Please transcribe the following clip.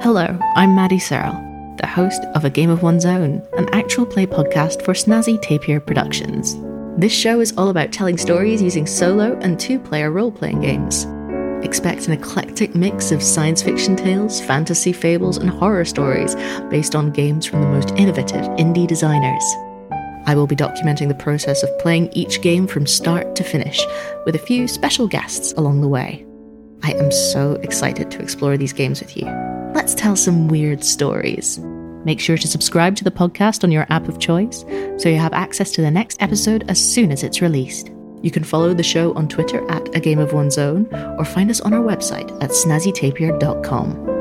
I'm Maddy Searle, the host of A Game of One's Own, an actual play podcast for Snazzy Tapir Productions. This show is all about telling stories using solo and two player role playing games. Expect an eclectic mix of science fiction tales, fantasy fables, and horror stories based on games from the most innovative indie designers. I will be documenting the process of playing each game from start to finish, with a few special guests along the way. I am so excited to explore these games with you. Let's tell some weird stories. Make sure to subscribe to the podcast on your app of choice so you have access to the next episode as soon as it's released. You can follow the show on Twitter at A Game of One's Own or find us on our website at snazzytapir.com.